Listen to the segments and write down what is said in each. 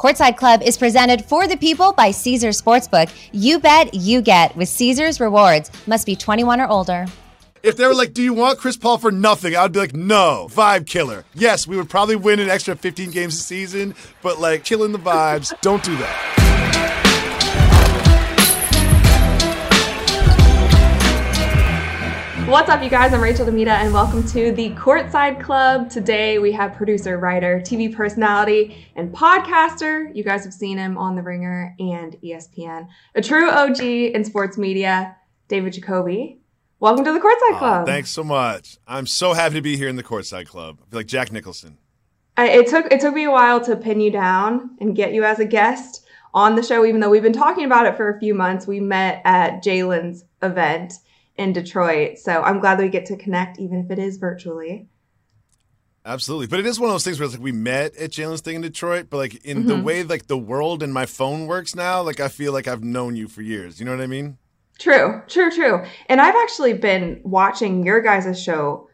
Courtside Club is presented for the people by Caesars Sportsbook. You bet, you get with Caesars Rewards. Must be 21 or older. If they were like, "Do you want Chris Paul for nothing?" I'd be like, "No, vibe killer." Yes, we would probably win an extra 15 games a season, but like killing the vibes, don't do that. What's up, you guys? I'm Rachel DeMita, and welcome to the Courtside Club. Today we have producer, writer, TV personality, and podcaster. You guys have seen him on The Ringer and ESPN. A true OG in sports media, David Jacoby. Welcome to the Courtside Club. Thanks so much. I'm so happy to be here in the Courtside Club. I feel like Jack Nicholson. I, it took it took me a while to pin you down and get you as a guest on the show, even though we've been talking about it for a few months. We met at Jalen's event in Detroit. So I'm glad that we get to connect, even if it is virtually. Absolutely, but it is one of those things where it's like we met at Jalen's thing in Detroit, but like in mm-hmm. the way like the world and my phone works now, like I feel like I've known you for years. You know what I mean? True, true, true. And I've actually been watching your guys' show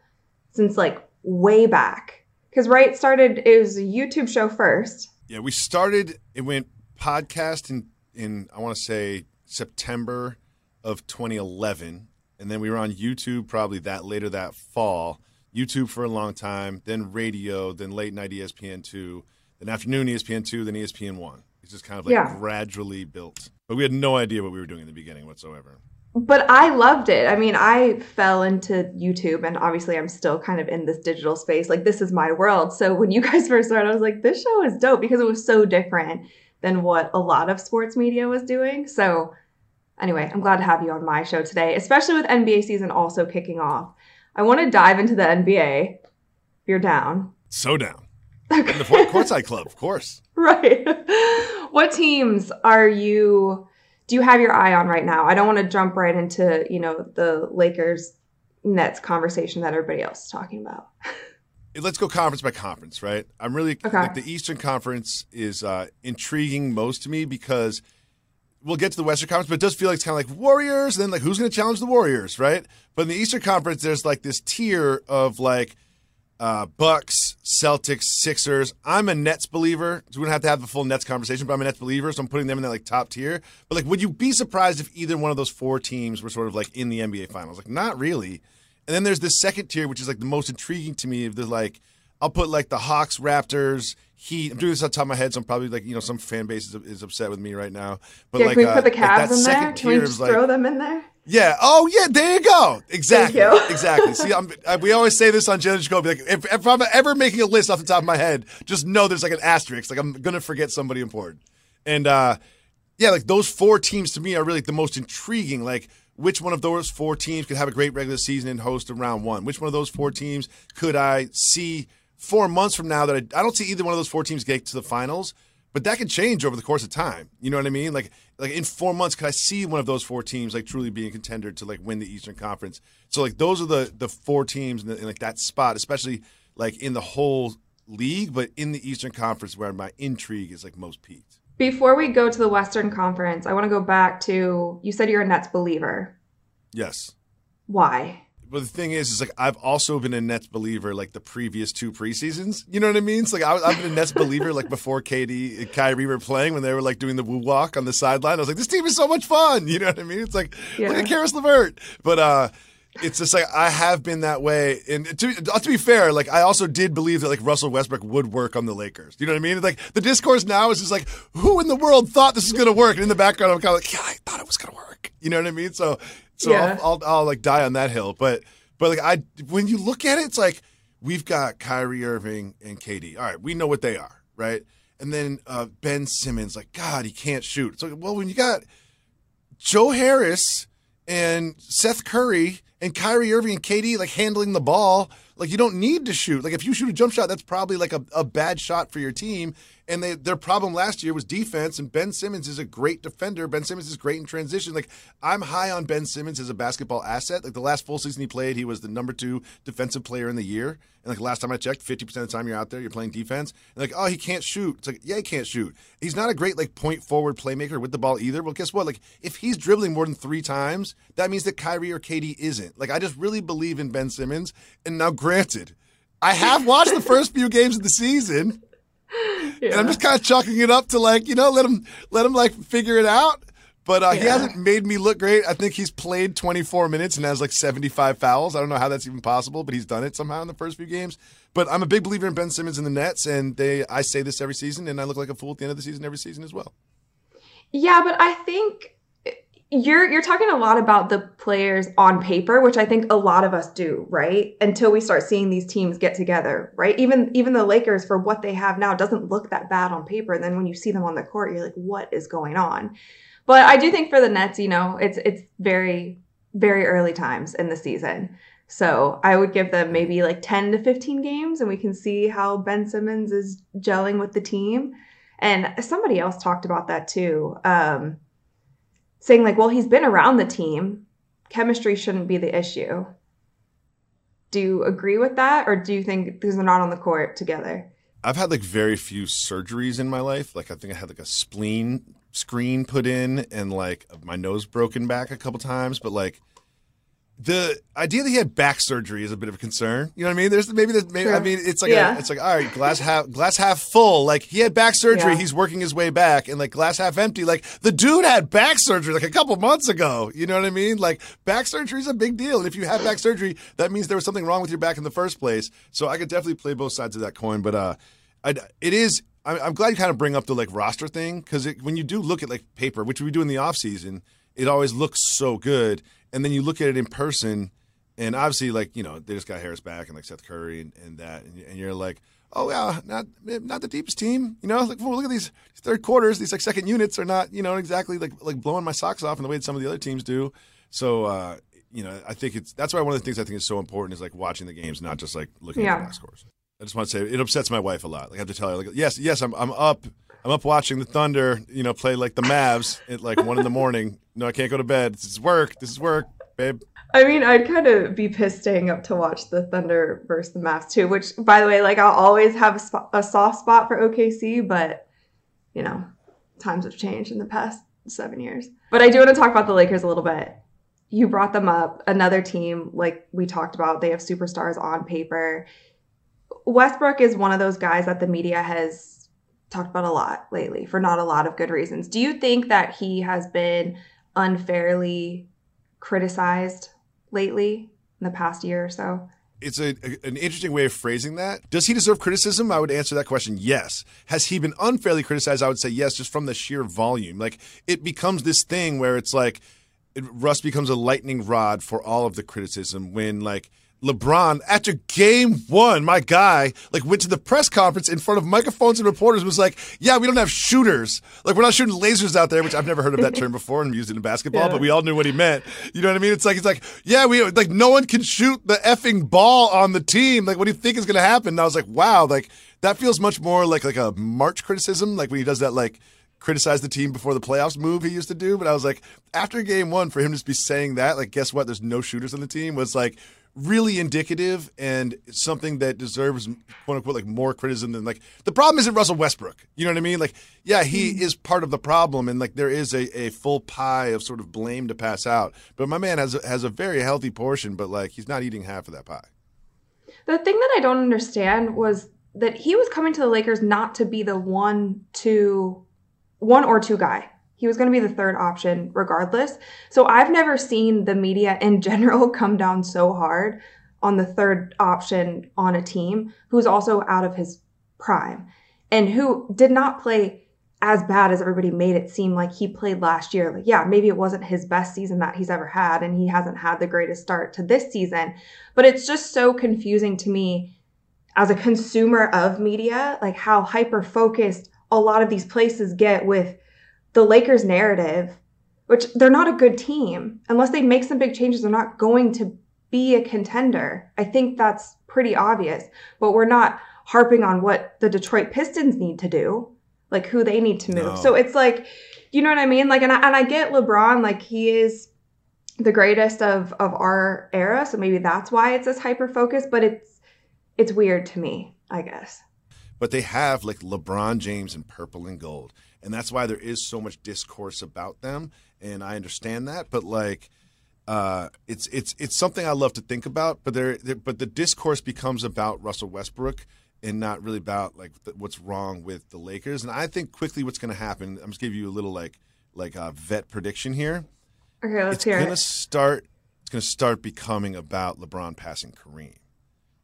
since like way back because right started it was a YouTube show first. Yeah, we started. It went podcast in in I want to say September of 2011 and then we were on YouTube probably that later that fall. YouTube for a long time, then radio, then late night ESPN two, then afternoon ESPN two, then ESPN one. It's just kind of like yeah. gradually built, but we had no idea what we were doing in the beginning whatsoever. But I loved it. I mean, I fell into YouTube, and obviously, I'm still kind of in this digital space. Like, this is my world. So, when you guys first started, I was like, this show is dope because it was so different than what a lot of sports media was doing. So, Anyway, I'm glad to have you on my show today, especially with NBA season also kicking off. I want to dive into the NBA. You're down. So down. Okay. The Fort courtside club, of course. Right. what teams are you do you have your eye on right now? I don't want to jump right into, you know, the Lakers Nets conversation that everybody else is talking about. Let's go conference by conference, right? I'm really okay. like the Eastern Conference is uh, intriguing most to me because – we'll get to the Western Conference, but it does feel like it's kind of like Warriors. And then like who's going to challenge the Warriors, right? But in the Eastern Conference, there's like this tier of like uh, Bucks, Celtics, Sixers. I'm a Nets believer, so we don't have to have the full Nets conversation. But I'm a Nets believer, so I'm putting them in that like top tier. But like, would you be surprised if either one of those four teams were sort of like in the NBA Finals? Like, not really. And then there's this second tier, which is like the most intriguing to me. Of the like, I'll put like the Hawks, Raptors, Heat. I'm doing this on top of my head, so I'm probably like you know some fan base is, is upset with me right now. But yeah, like, can we uh, put the Cavs like in there? Can we just like, throw them in there? Yeah. Oh, yeah. There you go. Exactly. You. exactly. See, I'm, I, we always say this on Challenge Go. Like, if, if, I'm ever making a list off the top of my head, just know there's like an asterisk. Like I'm gonna forget somebody important. And uh, yeah, like those four teams to me are really the most intriguing. Like which one of those four teams could have a great regular season and host a round one? Which one of those four teams could I see four months from now that I, I don't see either one of those four teams get to the finals, but that could change over the course of time. You know what I mean? Like like in four months, could I see one of those four teams like truly being a contender to like win the Eastern Conference? So like those are the the four teams in, the, in like that spot, especially like in the whole league, but in the Eastern Conference where my intrigue is like most peaked. Before we go to the Western Conference, I want to go back to you said you're a Nets believer. Yes. Why? But the thing is, is like I've also been a Nets believer like the previous two preseasons. You know what I mean? It's like I, have been a Nets believer like before KD and Kyrie were playing when they were like doing the woo walk on the sideline. I was like, this team is so much fun. You know what I mean? It's like yeah. look at Caris LeVert. But uh, it's just like I have been that way. And to, to be fair, like I also did believe that like Russell Westbrook would work on the Lakers. You know what I mean? Like the discourse now is just like, who in the world thought this was going to work? And in the background, I'm kind of like, yeah, I thought it was going to work. You know what I mean? So so yeah. I'll, I'll, I'll like die on that hill. But but like I, when you look at it, it's like we've got Kyrie Irving and KD. All right, we know what they are, right? And then uh, Ben Simmons, like God, he can't shoot. So like, well, when you got Joe Harris and Seth Curry and Kyrie Irving and KD like handling the ball, like you don't need to shoot. Like if you shoot a jump shot, that's probably like a, a bad shot for your team. And they, their problem last year was defense, and Ben Simmons is a great defender. Ben Simmons is great in transition. Like I'm high on Ben Simmons as a basketball asset. Like the last full season he played, he was the number two defensive player in the year. And like last time I checked, 50% of the time you're out there, you're playing defense. And like, oh, he can't shoot. It's like, yeah, he can't shoot. He's not a great like point forward playmaker with the ball either. Well, guess what? Like if he's dribbling more than three times, that means that Kyrie or KD isn't. Like I just really believe in Ben Simmons. And now, granted, I have watched the first few games of the season. Yeah. And I'm just kind of chucking it up to like, you know, let him let him like figure it out. But uh, yeah. he hasn't made me look great. I think he's played 24 minutes and has like 75 fouls. I don't know how that's even possible, but he's done it somehow in the first few games. But I'm a big believer in Ben Simmons and the Nets, and they I say this every season, and I look like a fool at the end of the season every season as well. Yeah, but I think you're you're talking a lot about the players on paper, which I think a lot of us do, right? Until we start seeing these teams get together, right? Even even the Lakers for what they have now doesn't look that bad on paper. And then when you see them on the court, you're like, what is going on? But I do think for the Nets, you know, it's it's very very early times in the season. So I would give them maybe like 10 to 15 games and we can see how Ben Simmons is gelling with the team. And somebody else talked about that too. Um, saying like, well, he's been around the team. Chemistry shouldn't be the issue. Do you agree with that, or do you think because they're not on the court together? I've had like very few surgeries in my life. Like I think I had like a spleen screen put in and like my nose broken back a couple times, but like the idea that he had back surgery is a bit of a concern. You know what I mean? There's maybe that maybe I mean it's like yeah. a, it's like all right, glass half glass half full. Like he had back surgery, yeah. he's working his way back, and like glass half empty. Like the dude had back surgery like a couple months ago. You know what I mean? Like back surgery is a big deal, and if you have back surgery, that means there was something wrong with your back in the first place. So I could definitely play both sides of that coin, but uh, I, it is. I'm glad you kind of bring up the like roster thing because when you do look at like paper, which we do in the off season, it always looks so good and then you look at it in person, and obviously, like you know, they just got Harris back and like Seth Curry and, and that, and, and, you're like, oh yeah, not not the deepest team, you know. Like, well, look at these third quarters; these like second units are not, you know, exactly like like blowing my socks off in the way that some of the other teams do. So, uh, you know, I think it's that's why one of the things I think is so important is like watching the games, not just like looking yeah. at the box scores. I just want to say it upsets my wife a lot. Like I have to tell her, like, yes, yes, I'm I'm up. I'm up watching the Thunder, you know, play like the Mavs at like one in the morning. No, I can't go to bed. This is work. This is work, babe. I mean, I'd kind of be pissed staying up to watch the Thunder versus the Mavs too. Which, by the way, like I'll always have a, a soft spot for OKC, but you know, times have changed in the past seven years. But I do want to talk about the Lakers a little bit. You brought them up. Another team, like we talked about, they have superstars on paper. Westbrook is one of those guys that the media has talked about a lot lately for not a lot of good reasons. Do you think that he has been unfairly criticized lately in the past year or so? It's a, a, an interesting way of phrasing that. Does he deserve criticism? I would answer that question yes. Has he been unfairly criticized? I would say yes, just from the sheer volume. Like it becomes this thing where it's like Russ becomes a lightning rod for all of the criticism when like LeBron, after game one, my guy, like went to the press conference in front of microphones and reporters was like, Yeah, we don't have shooters. Like, we're not shooting lasers out there, which I've never heard of that term before and used it in basketball, yeah. but we all knew what he meant. You know what I mean? It's like, it's like, yeah, we, like, no one can shoot the effing ball on the team. Like, what do you think is going to happen? And I was like, wow, like, that feels much more like, like a March criticism, like when he does that, like, criticize the team before the playoffs move he used to do. But I was like, after game one, for him to just be saying that, like, guess what? There's no shooters on the team was like really indicative and something that deserves quote unquote like more criticism than like the problem isn't Russell Westbrook. You know what I mean? Like, yeah, he mm. is part of the problem and like there is a, a full pie of sort of blame to pass out. But my man has a, has a very healthy portion, but like he's not eating half of that pie. The thing that I don't understand was that he was coming to the Lakers not to be the one, two, one or two guy. He was going to be the third option regardless. So I've never seen the media in general come down so hard on the third option on a team who's also out of his prime and who did not play as bad as everybody made it seem like he played last year. Like, yeah, maybe it wasn't his best season that he's ever had, and he hasn't had the greatest start to this season. But it's just so confusing to me as a consumer of media, like how hyper focused a lot of these places get with the Lakers narrative, which they're not a good team. Unless they make some big changes, they're not going to be a contender. I think that's pretty obvious. But we're not harping on what the Detroit Pistons need to do, like who they need to move. No. So it's like, you know what I mean? Like, and I, and I get LeBron, like he is the greatest of of our era, so maybe that's why it's this hyper focus. But it's it's weird to me, I guess. But they have like LeBron James in purple and gold and that's why there is so much discourse about them. And I understand that, but like, uh, it's it's it's something I love to think about. But there, there, but the discourse becomes about Russell Westbrook and not really about like th- what's wrong with the Lakers. And I think quickly what's going to happen. I'm just give you a little like like a vet prediction here. Okay, let's hear it. it's hear gonna it. start. It's gonna start becoming about LeBron passing Kareem.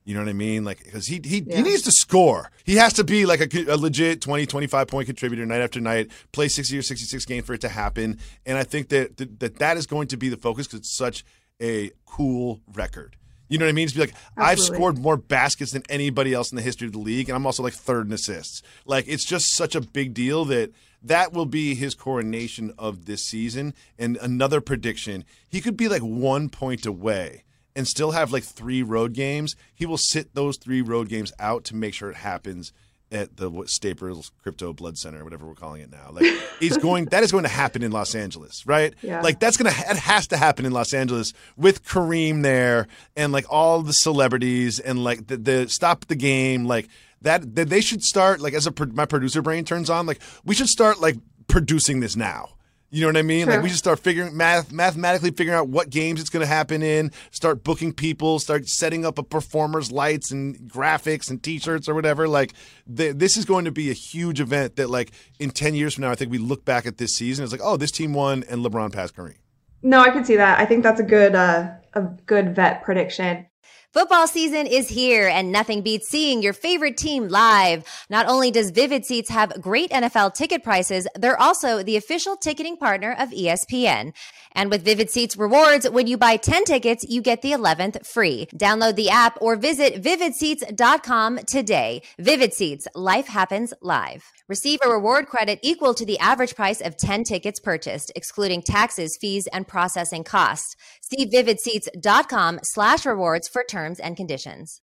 You know what I mean? Like, because he he, Yeah. he needs to score. He has to be like a, a legit 20, 25 point contributor night after night, play 60 or 66 games for it to happen. And I think that that, that is going to be the focus because it's such a cool record. You know what I mean? To be like, I've scored more baskets than anybody else in the history of the league, and I'm also like third in assists. Like, it's just such a big deal that that will be his coronation of this season. And another prediction, he could be like one point away and still have like three road games. He will sit those three road games out to make sure it happens at the what, Staples Crypto Blood Center, or whatever we're calling it now. Like he's going, that is going to happen in Los Angeles, right? Yeah. Like that's gonna, it has to happen in Los Angeles with Kareem there and like all the celebrities and like the, the stop the game, like that. that they should start like as a my producer brain turns on, like we should start like producing this now. You know what I mean? Like we just start figuring math mathematically figuring out what games it's going to happen in. Start booking people. Start setting up a performers lights and graphics and T-shirts or whatever. Like th- this is going to be a huge event that like in ten years from now, I think we look back at this season. It's like, oh, this team won and LeBron passed Kareem. No, I can see that. I think that's a good uh, a good vet prediction. Football season is here and nothing beats seeing your favorite team live. Not only does Vivid Seats have great NFL ticket prices, they're also the official ticketing partner of ESPN. And with Vivid Seats rewards, when you buy 10 tickets, you get the 11th free. Download the app or visit vividseats.com today. Vivid Seats, life happens live. Receive a reward credit equal to the average price of 10 tickets purchased, excluding taxes, fees, and processing costs. See vividseats.com slash rewards for terms and conditions.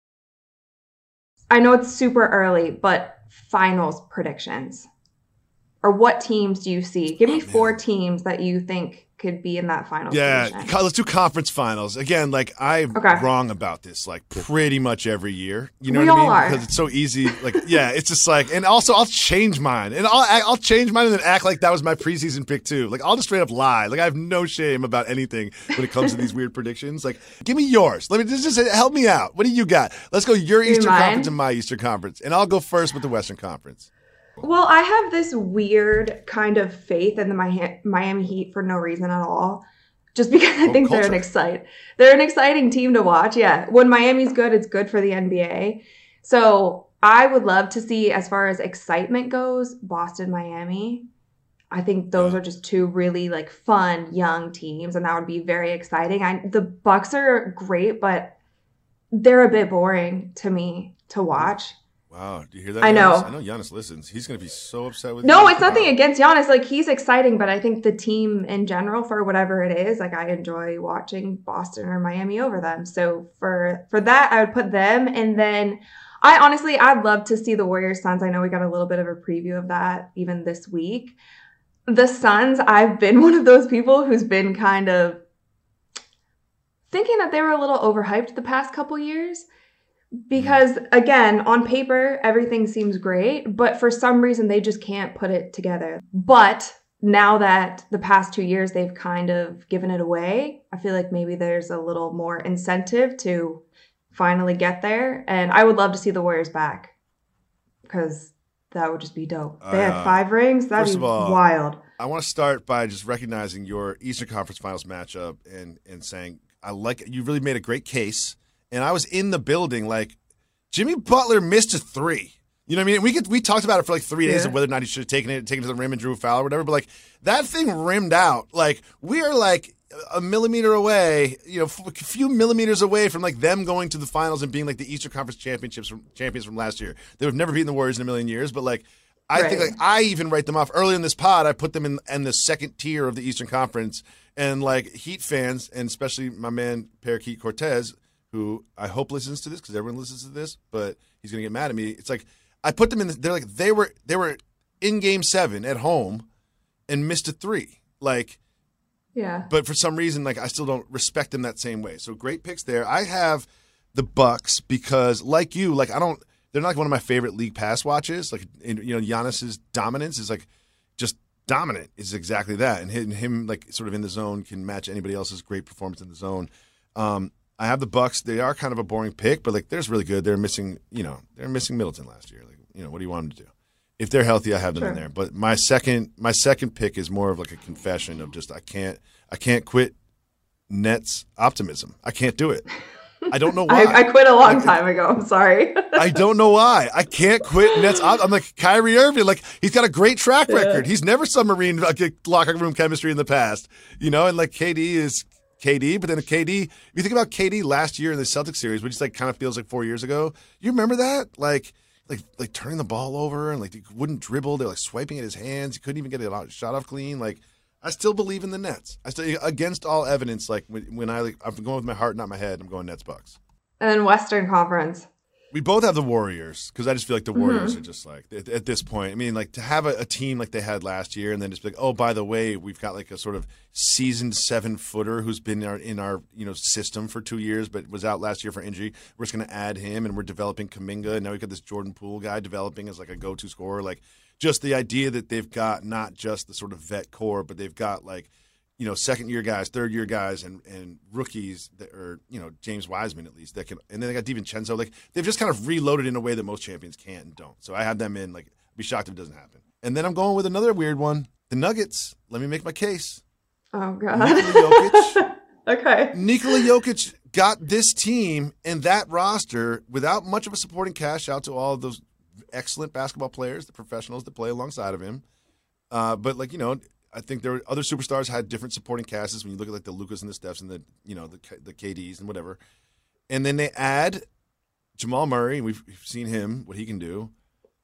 I know it's super early, but finals predictions. Or what teams do you see? Give me oh, four teams that you think could be in that final. Yeah, co- let's do conference finals again. Like I'm Okay. wrong about this, like pretty much every year. You know We what I mean? are. Because it's so easy. Like, yeah, it's just like, and also I'll change mine, and I'll I'll change mine and then act like that was my preseason pick too. Like I'll just straight up lie. Like I have no shame about anything when it comes to these weird predictions. Like, give me yours. Let me just, just help me out. What do you got? Let's go your Do Eastern mine? Conference and my Eastern Conference, and I'll go first with the Western Conference. Well, I have this weird kind of faith in the Miami Heat for no reason at all. Just because I think they're an culture. excite they're an exciting team to watch. Yeah. When Miami's good, it's good for the NBA. So I would love to see as far as excitement goes, Boston, Miami. I think those Yeah. are just two really like fun young teams, and that would be very exciting. I the Bucks are great, but they're a bit boring to me to watch. Wow, do you hear that? I know. I know Giannis listens. He's gonna be so upset with No, you. it's nothing against Giannis. Like he's exciting, but I think the team in general, for whatever it is, like I enjoy watching Boston or Miami over them. So for for that, I would put them, and then I honestly I'd love to see the Warriors Suns. I know we got a little bit of a preview of that even this week. The Suns, I've been one of those people who's been kind of thinking that they were a little overhyped the past couple years because again on paper everything seems great but for some reason they just can't put it together. But now that the past two years they've kind of given it away i feel like maybe there's a little more incentive to finally get there. And i would love to see the warriors back because that would just be dope. They Uh, had five rings. That'd be all, wild. I want to start by just recognizing your Eastern Conference Finals matchup and and saying I like you really made a great case. And I was in the building like Jimmy Butler missed a three. You know what I mean? We could we talked about it for like three days Yeah. of whether or not he should have taken it, taken it to the rim and drew a foul or whatever. But like that thing rimmed out. Like we are like a millimeter away, you know, a few millimeters away from like them going to the finals and being like the Eastern Conference championships from champions from last year. They would have never beaten the Warriors in a million years, but like I think like I even write them off early in this pod. I put them in in the second tier of the Eastern Conference, and like Heat fans, and especially my man Parakeet Cortez, who I hope listens to this because everyone listens to this, but he's gonna get mad at me. It's like I put them in. The, they're like they were they were in Game Seven at home, and missed a three. Like yeah but for some reason, like I still don't respect them that same way. So great picks there. I have the Bucks because, like you, like I don't. They're not like one of my favorite league pass watches. Like you know, Giannis's dominance is like just dominant. Is exactly that, and him, him like sort of in the zone can match anybody else's great performance in the zone. Um, I have the Bucks. They are kind of a boring pick, but like, there's really good. They're missing, you know, they're missing Middleton last year. Like, you know, what do you want them to do? If they're healthy, I have them Sure. in there. But my second, my second pick is more of like a confession of just I can't, I can't quit Nets optimism. I can't do it. I don't know why. I, I quit a long time ago. I'm sorry. I don't know why. I can't quit Nets. I'm like Kyrie Irving. Like he's got a great track record. He's never submarine like, locker room chemistry in the past, you know. And like KD is KD, but then KD. If you think about KD last year in the Celtics series, which is like kind of feels like four years ago. You remember that? Like. Like, like turning the ball over and like he wouldn't dribble. They're like swiping at his hands. He couldn't even get it shot off clean. Like, I still believe in the Nets. I still, against all evidence, like when, when I, like, I'm going with my heart, not my head. I'm going Nets Bucks. and then Western Conference. We both have the Warriors because I just feel like the Warriors Mm-hmm. are just like at, at this point. I mean, like to have a, a team like they had last year, and then just be like, oh, by the way, we've got like a sort of seasoned seven footer who's been in our, in our you know system for two years, but was out last year for injury. We're just going to add him, and we're developing Kuminga, and now we've got this Jordan Poole guy developing as like a go to scorer. Like just the idea that they've got not just the sort of vet core, but they've got like you know, second year guys, third year guys, and and rookies that are you know James Wiseman at least that can, and then they got DiVincenzo. Like they've just kind of reloaded in a way that most champions can't and don't. So I have them in. Like, be shocked if it doesn't happen. And then I'm going with another weird one: the Nuggets. Let me make my case. Oh God. Nikola. Jokic. okay. Nikola Jokic got this team and that roster without much of a supporting cast out to all of those excellent basketball players, the professionals that play alongside of him. Uh, but like you know, I think there were other superstars had different supporting casts when you look at like the Lukas and the Stephs and the you know the the KDs and whatever. And then they add Jamal Murray, and we've we've seen him what he can do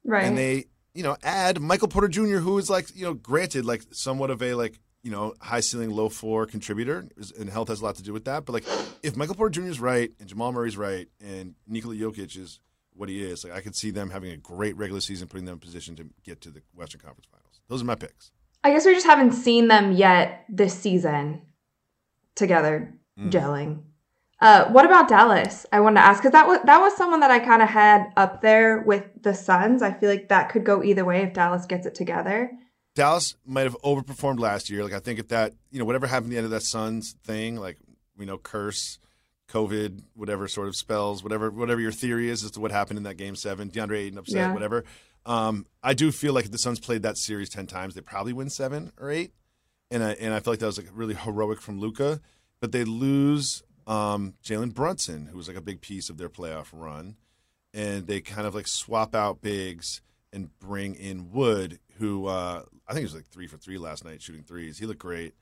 Right. and they you know add Michael Porter Jr., who is like you know granted like somewhat of a like you know high ceiling low floor contributor, and health has a lot to do with that. But like if Michael Porter Jr. is right and Jamal Murray's right and Nikola Jokic is what he is, like I could see them having a great regular season, putting them in position to get to the Western Conference Finals. Those are my picks. I guess we just haven't seen them yet this season together Mm. gelling. Uh, what about Dallas? I wanted to ask because that was that was someone that I kind of had up there with the Suns. I feel like that could go either way if Dallas gets it together. Dallas might have overperformed last year. Like I think if that you know whatever happened at the end of that Suns thing, like we know curse, COVID, whatever sort of spells, whatever whatever your theory is as to what happened in that game seven, DeAndre Ayton upset, Yeah. whatever. Um, I do feel like if the Suns played that series ten times, they probably win seven or eight, and I and I feel like that was like really heroic from Luka, but they lose um, Jalen Brunson, who was like a big piece of their playoff run, and they kind of like swap out bigs and bring in Wood, who uh, I think he was like three for three last night shooting threes. He looked great,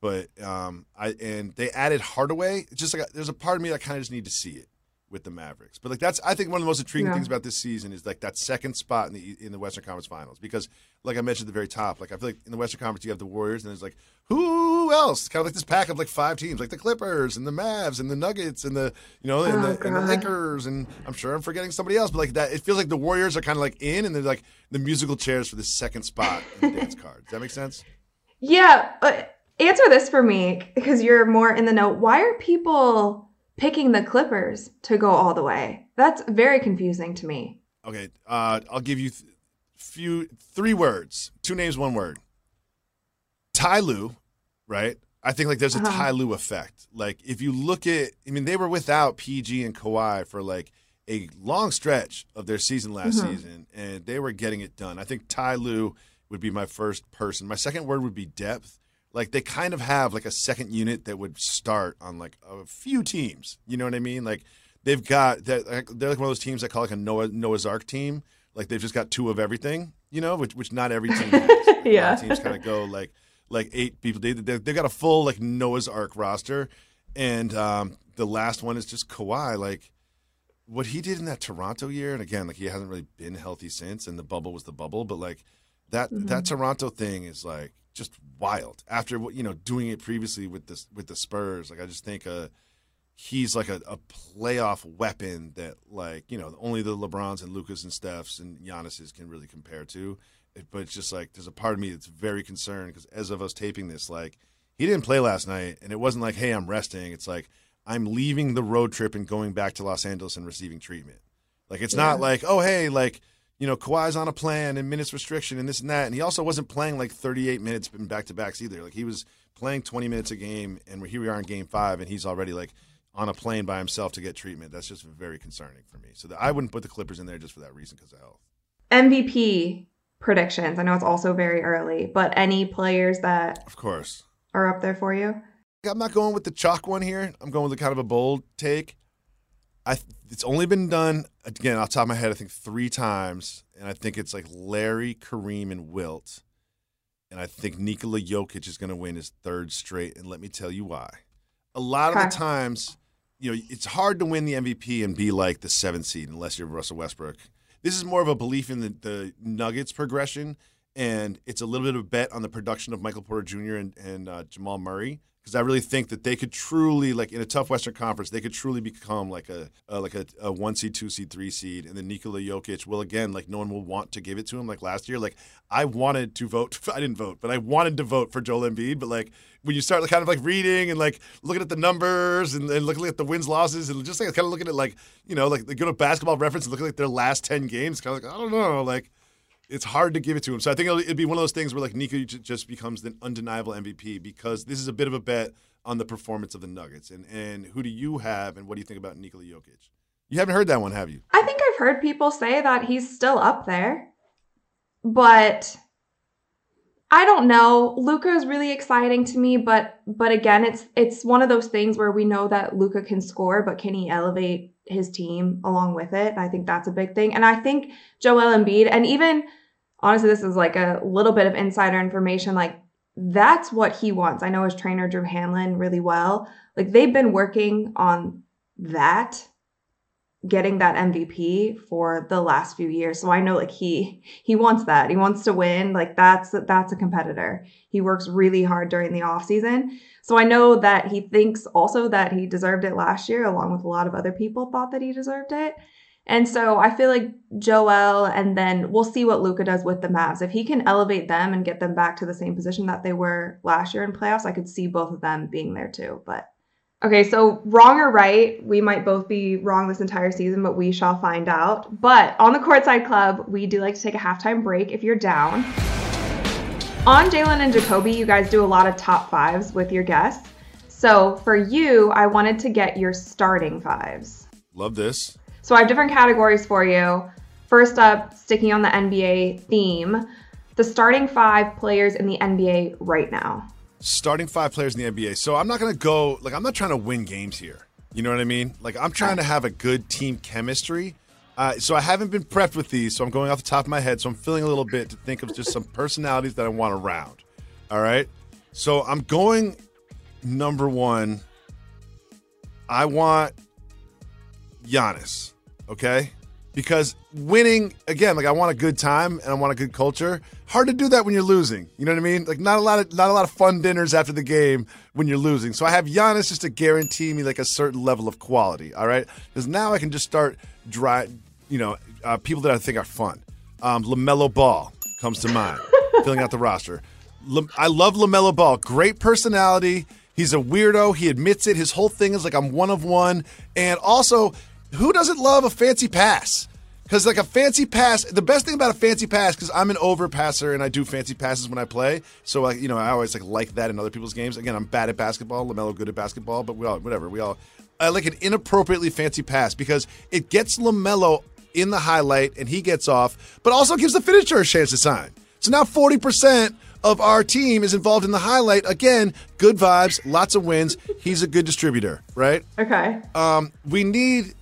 but um, I and they added Hardaway. Just like there's a part of me that kind of just need to see it with the Mavericks. But like that's I think one of the most intriguing Yeah. things about this season is like that second spot in the in the Western Conference Finals because like I mentioned at the very top, like I feel like in the Western Conference you have the Warriors and there's like who else? Kind of like this pack of like five teams, like the Clippers and the Mavs and the Nuggets and the you know and, Oh, the, and the. Lakers and I'm sure I'm forgetting somebody else, but like that it feels like the Warriors are kind of like in and they're like the musical chairs for the second spot in the dance card. Does that make sense? Yeah, but answer this for me because you're more in the know. Why are people picking the Clippers to go all the way? That's very confusing to me. Okay, uh, I'll give you th- few three words, two names, one word. Ty Lue, right? I think like there's a Uh-huh. Ty Lue effect. Like if you look at, I mean, they were without PG and Kawhi for like a long stretch of their season last Mhm. season, and they were getting it done. I think Ty Lue would be my first person. My second word would be depth. Like they kind of have like a second unit that would start on like a few teams. You know what I mean? Like they've got they're like, they're like one of those teams I call like a Noah Noah's Ark team. Like they've just got two of everything. You know, which which not every team has. Like, a lot of Yeah. teams kind of go like like eight people. They they they got a full like Noah's Ark roster, and um, the last one is just Kawhi. Like what he did in that Toronto year, and again, like he hasn't really been healthy since, and the bubble was the bubble, but like that that Toronto thing is like just wild. After what you know, doing it previously with this with the Spurs, like I just think uh he's like a, a playoff weapon that like you know only the LeBrons and Lukas and Stephs and Giannis's can really compare to. But it's just like there's a part of me that's very concerned because as of us taping this, like he didn't play last night, and it wasn't like hey I'm resting. It's like I'm leaving the road trip and going back to Los Angeles and receiving treatment. Like it's not like oh hey like you know Kawhi's on a plan and minutes restriction and this and that, and he also wasn't playing like 38 minutes in back to backs either. Like he was playing 20 minutes a game, and here we are in Game Five, and he's already like on a plane by himself to get treatment. That's just very concerning for me. So the, I wouldn't put the Clippers in there just for that reason because of health. MVP predictions. I know it's also very early, but any players that Of course. are up there for you? I'm not going with the chalk one here. I'm going with a kind of a bold take. I it's only been done again off the top of my head. I think three times, and I think it's like Larry, Kareem, and Wilt. And I think Nikola Jokic is going to win his third straight. And let me tell you why. A lot of the times, you know, it's hard to win the MVP and be like the seventh seed unless you're Russell Westbrook. This is more of a belief in the, the Nuggets progression, and it's a little bit of a bet on the production of Michael Porter Jr. and, and uh, Jamal Murray because I really think that they could truly, like in a tough Western Conference, they could truly become like a uh, like a, a one seed, two seed, three seed, and then Nikola Jokic will again like no one will want to give it to him like last year. Like I wanted to vote, I didn't vote, but I wanted to vote for Joel Embiid, but like when you start like, kind of like reading and like looking at the numbers and, and looking at the wins losses and just like kind of looking at like you know like they go to basketball reference and look at like their last ten games, kind of like I don't know like it's hard to give it to him. So I think it'll, it'd be one of those things where like Nico just becomes the undeniable MVP because this is a bit of a bet on the performance of the Nuggets. And and who do you have, and what do you think about Nikola Jokic? You haven't heard that one, have you? I think I've heard people say that he's still up there, but I don't know. Luka is really exciting to me, but but again, it's it's one of those things where we know that Luka can score, but can he elevate his team along with it? I think that's a big thing, and I think Joel Embiid, and even honestly, this is like a little bit of insider information, like. That's what he wants. I know his trainer Drew Hanlen really well. Like they've been working on that getting that MVP for the last few years. So I know like he he wants that. He wants to win. Like that's that's a competitor. He works really hard during the off season. So I know that he thinks also that he deserved it last year along with a lot of other people thought that he deserved it. And so I feel like Joel and then we'll see what Luka does with the Mavs. If he can elevate them and get them back to the same position that they were last year in playoffs, I could see both of them being there too. But Okay, so wrong or right, we might both be wrong this entire season, but we shall find out. But on the Courtside Club, we do like to take a halftime break if you're down. On Jalen and Jacoby, you guys do a lot of top fives with your guests. So for you, I wanted to get your starting fives. Love this. So I have different categories for you. First up, sticking on the NBA theme, the starting five players in the NBA right now. Starting five players in the NBA. So I'm not going to go, like, I'm not trying to win games here. You know what I mean? Like, I'm trying to have a good team chemistry. Uh, so I haven't been prepped with these, so I'm going off the top of my head. So I'm feeling a little bit to think of just some personalities that I want around. All right. So I'm going number one. I want Giannis. Okay. Because winning again, like I want a good time and I want a good culture. Hard to do that when you're losing. You know what I mean? Like not a lot of not a lot of fun dinners after the game when you're losing. So I have Giannis just to guarantee me like a certain level of quality. All right, because now I can just start dry. You know, uh, people that I think are fun. Um, Lamelo Ball comes to mind, filling out the roster. Lam- I love Lamelo Ball. Great personality. He's a weirdo. He admits it. His whole thing is like I'm one of one, and also who doesn't love a fancy pass? Because like a fancy pass, the best thing about a fancy pass, because I'm an overpasser and I do fancy passes when I play. So like you know, I always like like that in other people's games. Again, I'm bad at basketball. Lamelo good at basketball, but we all whatever. We all I like an inappropriately fancy pass because it gets Lamelo in the highlight and he gets off, but also gives the finisher a chance to sign. So now 40 percent of our team is involved in the highlight. Again, good vibes, lots of wins. He's a good distributor, right? Okay. Um, we need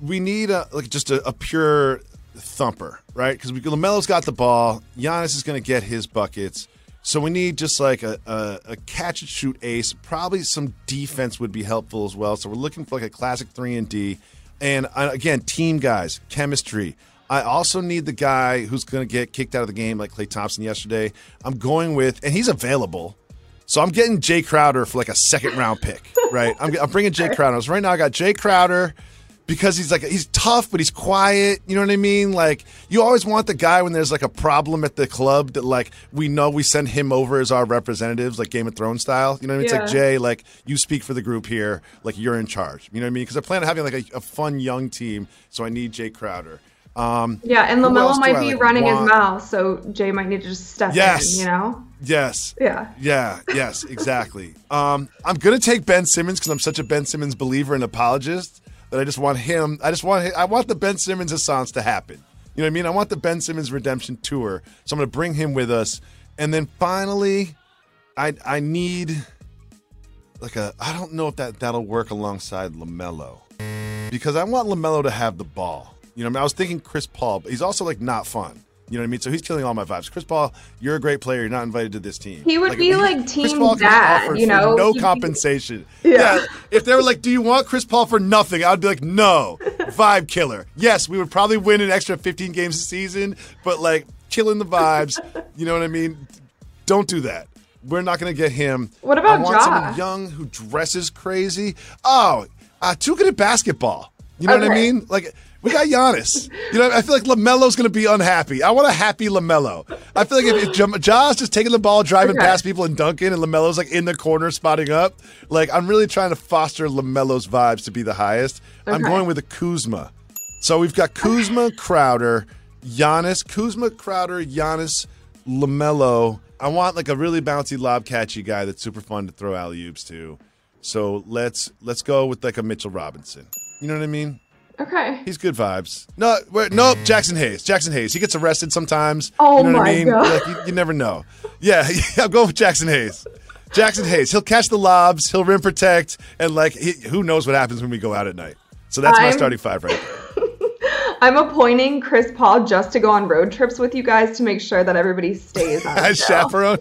we need a like just a, a pure thumper, right? Because Lamelo's got the ball. Giannis is going to get his buckets. So we need just like a, a, a catch and shoot ace. Probably some defense would be helpful as well. So we're looking for like a classic three and D. And uh, again, team guys, chemistry. I also need the guy who's going to get kicked out of the game like Klay Thompson yesterday. I'm going with, and he's available. So I'm getting Jay Crowder for like a second round pick, right? I'm, I'm bringing Jay Crowder. So right now I got Jay Crowder because he's like he's tough, but he's quiet. You know what I mean? Like you always want the guy when there's like a problem at the club that like we know we send him over as our representatives, like Game of Thrones style. You know what I mean? It's like Jay, like you speak for the group here, like you're in charge. You know what I mean? Because I plan on having like a, a fun young team, so I need Jay Crowder. Um, Yeah, and Lamelo might I, be like, running want? his mouth, so Jay might need to just step Yes. in, you know? Yes. Yeah. Yeah. Yes. Exactly. um, I'm gonna take Ben Simmons because I'm such a Ben Simmons believer and apologist that I just want him. I just want. I want the Ben Simmons Assance to happen. You know what I mean? I want the Ben Simmons redemption tour. So I'm gonna bring him with us, and then finally, I I need like a. I don't know if that that'll work alongside Lamelo because I want Lamelo to have the ball. You know, I, mean, I was thinking Chris Paul, but he's also like not fun. You know what I mean? So he's killing all my vibes. Chris Paul, you're a great player. You're not invited to this team. He would be like team Paul dad, you know? no He'd be- compensation. Yeah. Yeah. If they were like, "Do you want Chris Paul for nothing?" I'd be like, "No." Vibe killer. Yes, we would probably win an extra 15 games a season, but like killing the vibes. You know what I mean? Don't do that. We're not going to get him. What about I want Ja? someone young who dresses crazy. Oh, uh, too good at basketball. You know what I mean? Like we got Giannis. You know, I feel like Lamelo's going to be unhappy. I want a happy Lamelo. I feel like if, if Ja- Ja's just taking the ball, driving Okay. past people and dunking, and Lamelo's like in the corner spotting up, like I'm really trying to foster Lamelo's vibes to be the highest. I'm going with a Kuzma. So we've got Kuzma, Crowder, Giannis, Kuzma, Crowder, Giannis, Lamelo. I want like a really bouncy lob catchy guy that's super fun to throw alley oops to. So let's let's go with like a Mitchell Robinson. You know what I mean? Okay. He's good vibes. No, wait, nope. Jaxson Hayes. Jaxson Hayes. He gets arrested sometimes. Oh you know what my I mean? God. Like you, you never know. Yeah, yeah. I'll go with Jaxson Hayes. Jaxson Hayes. He'll catch the lobs. He'll rim protect, and like he, who knows what happens when we go out at night. So that's my I'm- starting five right there. I'm appointing Chris Paul just to go on road trips with you guys to make sure that everybody stays on As chaperone,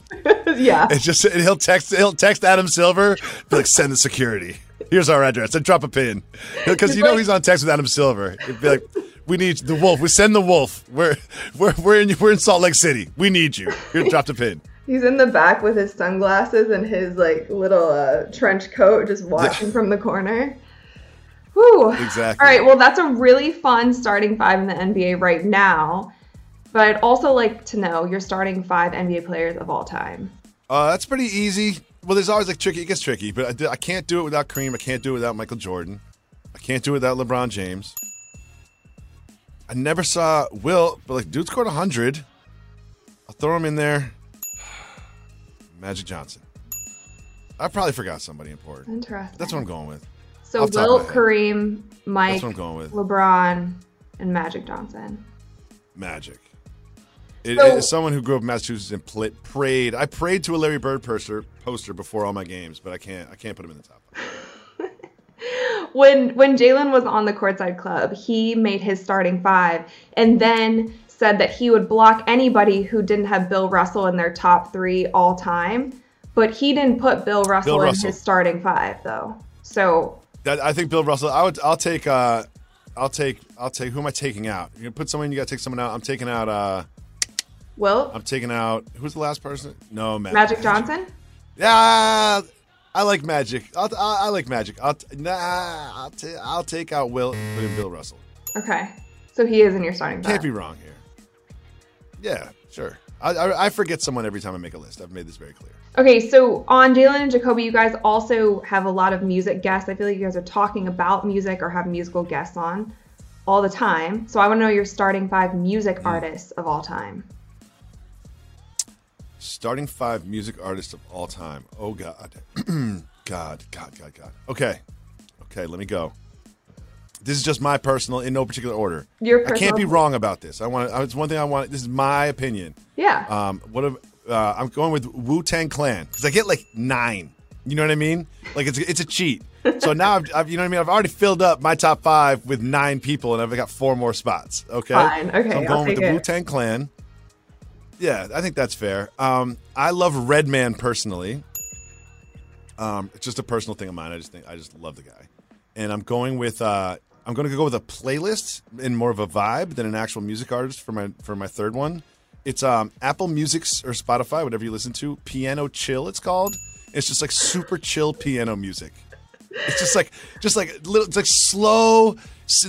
yeah. it's just and he'll text he'll text Adam Silver, be like, send the security. Here's our address. And drop a pin because you know he's on text with Adam Silver. It'd be like, we need the wolf. We send the wolf. We're we're we're in we're in Salt Lake City. We need you. Here, drop the pin. He's in the back with his sunglasses and his like little uh, trench coat, just watching from the corner. Whew. Exactly. All right. Well, that's a really fun starting five in the NBA right now. But I'd also like to know your starting five NBA players of all time. Uh, that's pretty easy. Well, there's always like tricky. It gets tricky, but I, do- I can't do it without Kareem. I can't do it without Michael Jordan. I can't do it without LeBron James. I never saw Wilt, but like, dude scored 100. I'll throw him in there. Magic Johnson. I probably forgot somebody important. Interesting. That's what I'm going with. so off Wilt, of my head. Kareem, Mike, That's what I'm going with. LeBron, and Magic Johnson. Magic. It, So- as someone who grew up in Massachusetts and pl- prayed, I prayed to a Larry Bird poster, poster before all my games, but I can't. I can't put him in the top. when when Jalen was on the courtside club, he made his starting five and then said that he would block anybody who didn't have Bill Russell in their top three all time. But he didn't put Bill Russell, Bill in his starting five though. So That, I think Bill Russell. I would. I'll take. Uh, I'll take. I'll take. Who am I taking out? You're gonna put someone. You got to take someone out. I'm taking out. Uh, Wilt I'm taking out. Who's the last person? No, Magic. Magic Johnson? Yeah, I like Magic. I'll, I, I like Magic. I'll t- nah. I'll, ta- I'll take out Wilt. In Bill Russell. Okay. So he is in your starting. Can't be wrong here. Yeah, sure. I, I, I forget someone every time I make a list. I've made this very clear. Okay, so on Jalen and Jacoby, you guys also have a lot of music guests. I feel like you guys are talking about music or have musical guests on all the time. So I want to know your starting five music Mm. artists of all time. Starting five music artists of all time. Oh God, God, God, God, God. Okay, okay. Let me go. This is just my personal, in no particular order. Your I can't be wrong about this. I want. It's one thing I want. This is my opinion. Yeah. Um, what? if- Uh, I'm going with Wu Tang Clan because I get like nine. You know what I mean? Like it's it's a cheat. So now I've, I've you know what I mean. I've already filled up my top five with nine people, and I've got four more spots. Okay. Fine. Okay, So I'm going with the. Wu Tang Clan. Yeah, I think that's fair. Um, I love Redman personally. Um, it's just a personal thing of mine. I just think I just love the guy, and I'm going with uh, I'm going to go with a playlist and more of a vibe than an actual music artist for my for my third one. It's um, Apple Music or Spotify, whatever you listen to. Piano Chill, it's called. It's just like super chill piano music. It's just like just like little it's like slow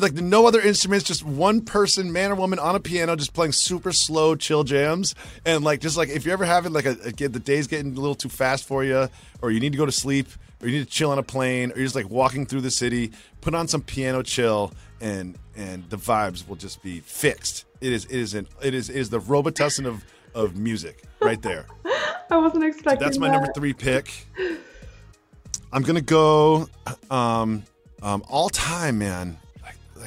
like no other instruments just one person man or woman on a piano just playing super slow chill jams and like just like if you're ever having like a, a get the day's getting a little too fast for you or you need to go to sleep or you need to chill on a plane or you're just like walking through the city put on some piano chill and and the vibes will just be fixed it is it is an it is it is the robitussin of of music right there I wasn't expecting. That's my that. number three pick. I'm gonna go um, um, all time, man.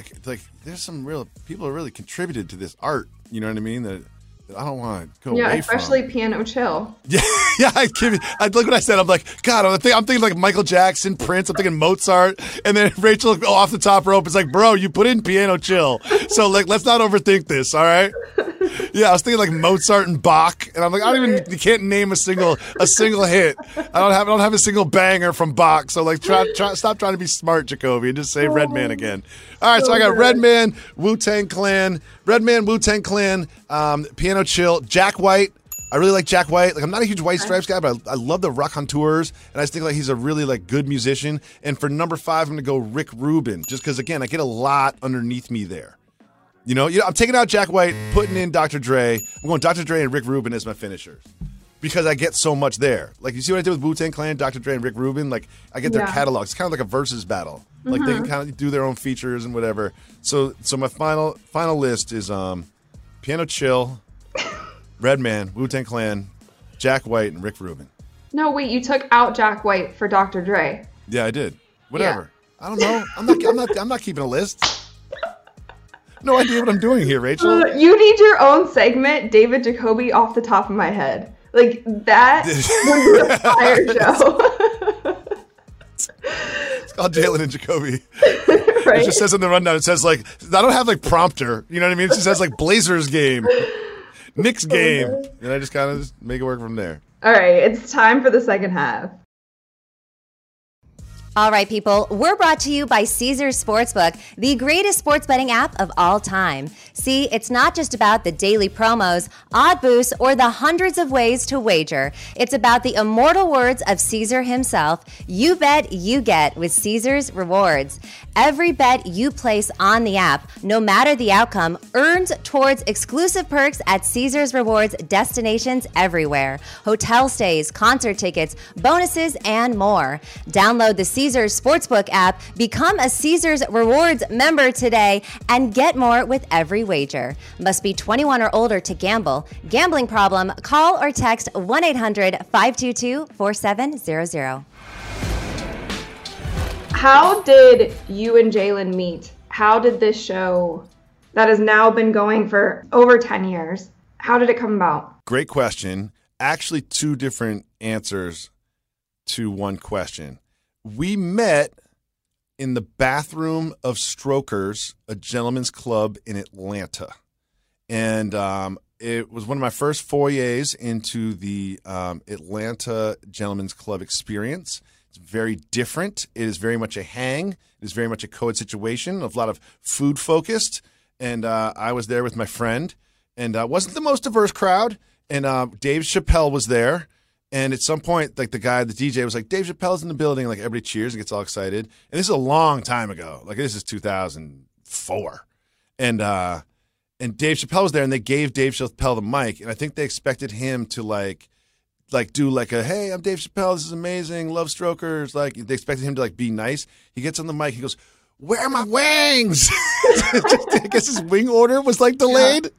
Like, like, there's some real people have really contributed to this art. You know what I mean? That, that I don't want to go Yeah, away especially from. Piano Chill. Yeah, yeah. I give it. I look what I said. I'm like, God. I'm thinking, I'm thinking like Michael Jackson, Prince. I'm thinking Mozart, and then Rachel off the top rope is like, Bro, you put in piano chill. So like, let's not overthink this. All right. Yeah, I was thinking like Mozart and Bach, and I'm like, I don't even. You can't name a single a single hit. I don't have. I don't have a single banger from Bach. So like, try, try stop trying to be smart, Jacoby, and just say Redman again. All right, so I got Redman, Wu Tang Clan, Redman, Wu Tang Clan, um, Piano Chill, Jack White. I really like Jack White. Like I'm not a huge White Stripes guy, but I, I love the Raconteurs, and I just think like he's a really like good musician. And for number five, I'm gonna go Rick Rubin, just because again I get a lot underneath me there. You know, you know, I'm taking out Jack White, putting in Dr. Dre. I'm going Dr. Dre and Rick Rubin as my finishers because I get so much there. Like you see what I did with Wu Tang Clan, Dr. Dre and Rick Rubin. Like I get their Yeah. catalog. It's kind of like a versus battle. Like they can kind of do their own features and whatever. So, so my final final list is um, Piano Chill, Redman, Wu Tang Clan, Jack White, and Rick Rubin. No, wait, you took out Jack White for Dr. Dre. Yeah, I did. Whatever. I don't know. I'm not. I'm not. I'm not keeping a list. No idea what I'm doing here, Rachel. You need your own segment, David Jacoby, off the top of my head. Like that a fire show. It's called Jalen and Jacoby. right? It just says in the rundown. It says like I don't have like prompter. You know what I mean? It just says like Blazers game, Knicks oh game, and I just kind of make it work from there. All right, it's time for the second half. All right, people, we're brought to you by Caesars Sportsbook, the greatest sports betting app of all time. See, it's not just about the daily promos, odd boosts, or the hundreds of ways to wager. It's about the immortal words of Caesar himself you bet, you get with Caesars Rewards. Every bet you place on the app, no matter the outcome, earns towards exclusive perks at Caesars Rewards destinations everywhere hotel stays, concert tickets, bonuses, and more. Download the Caesars Sportsbook app, become a Caesars Rewards member today, and get more with every wager. Must be 21 or older to gamble. Gambling problem? Call or text 1 800 522 4700. How did you and Jalen meet? How did this show that has now been going for over 10 years, how did it come about? Great question. Actually, two different answers to one question. We met in the bathroom of Strokers, a gentleman's club in Atlanta. And um, it was one of my first forays into the um, Atlanta Gentlemen's Club experience. Very different. It is very much a hang. It is very much a co-ed situation, a lot of food focused. And uh, I was there with my friend, and uh, wasn't the most diverse crowd. And uh, Dave Chappelle was there. And at some point, like the guy, the DJ was like, Dave Chappelle's in the building. Like everybody cheers and gets all excited. And this is a long time ago. Like this is 2004. And uh, and Dave Chappelle was there, and they gave Dave Chappelle the mic, and I think they expected him to like, like do like a hey, I'm Dave Chappelle, this is amazing, love strokers. Like they expected him to like be nice. He gets on the mic, he goes, "Where are my wings?" I guess his wing order was like delayed.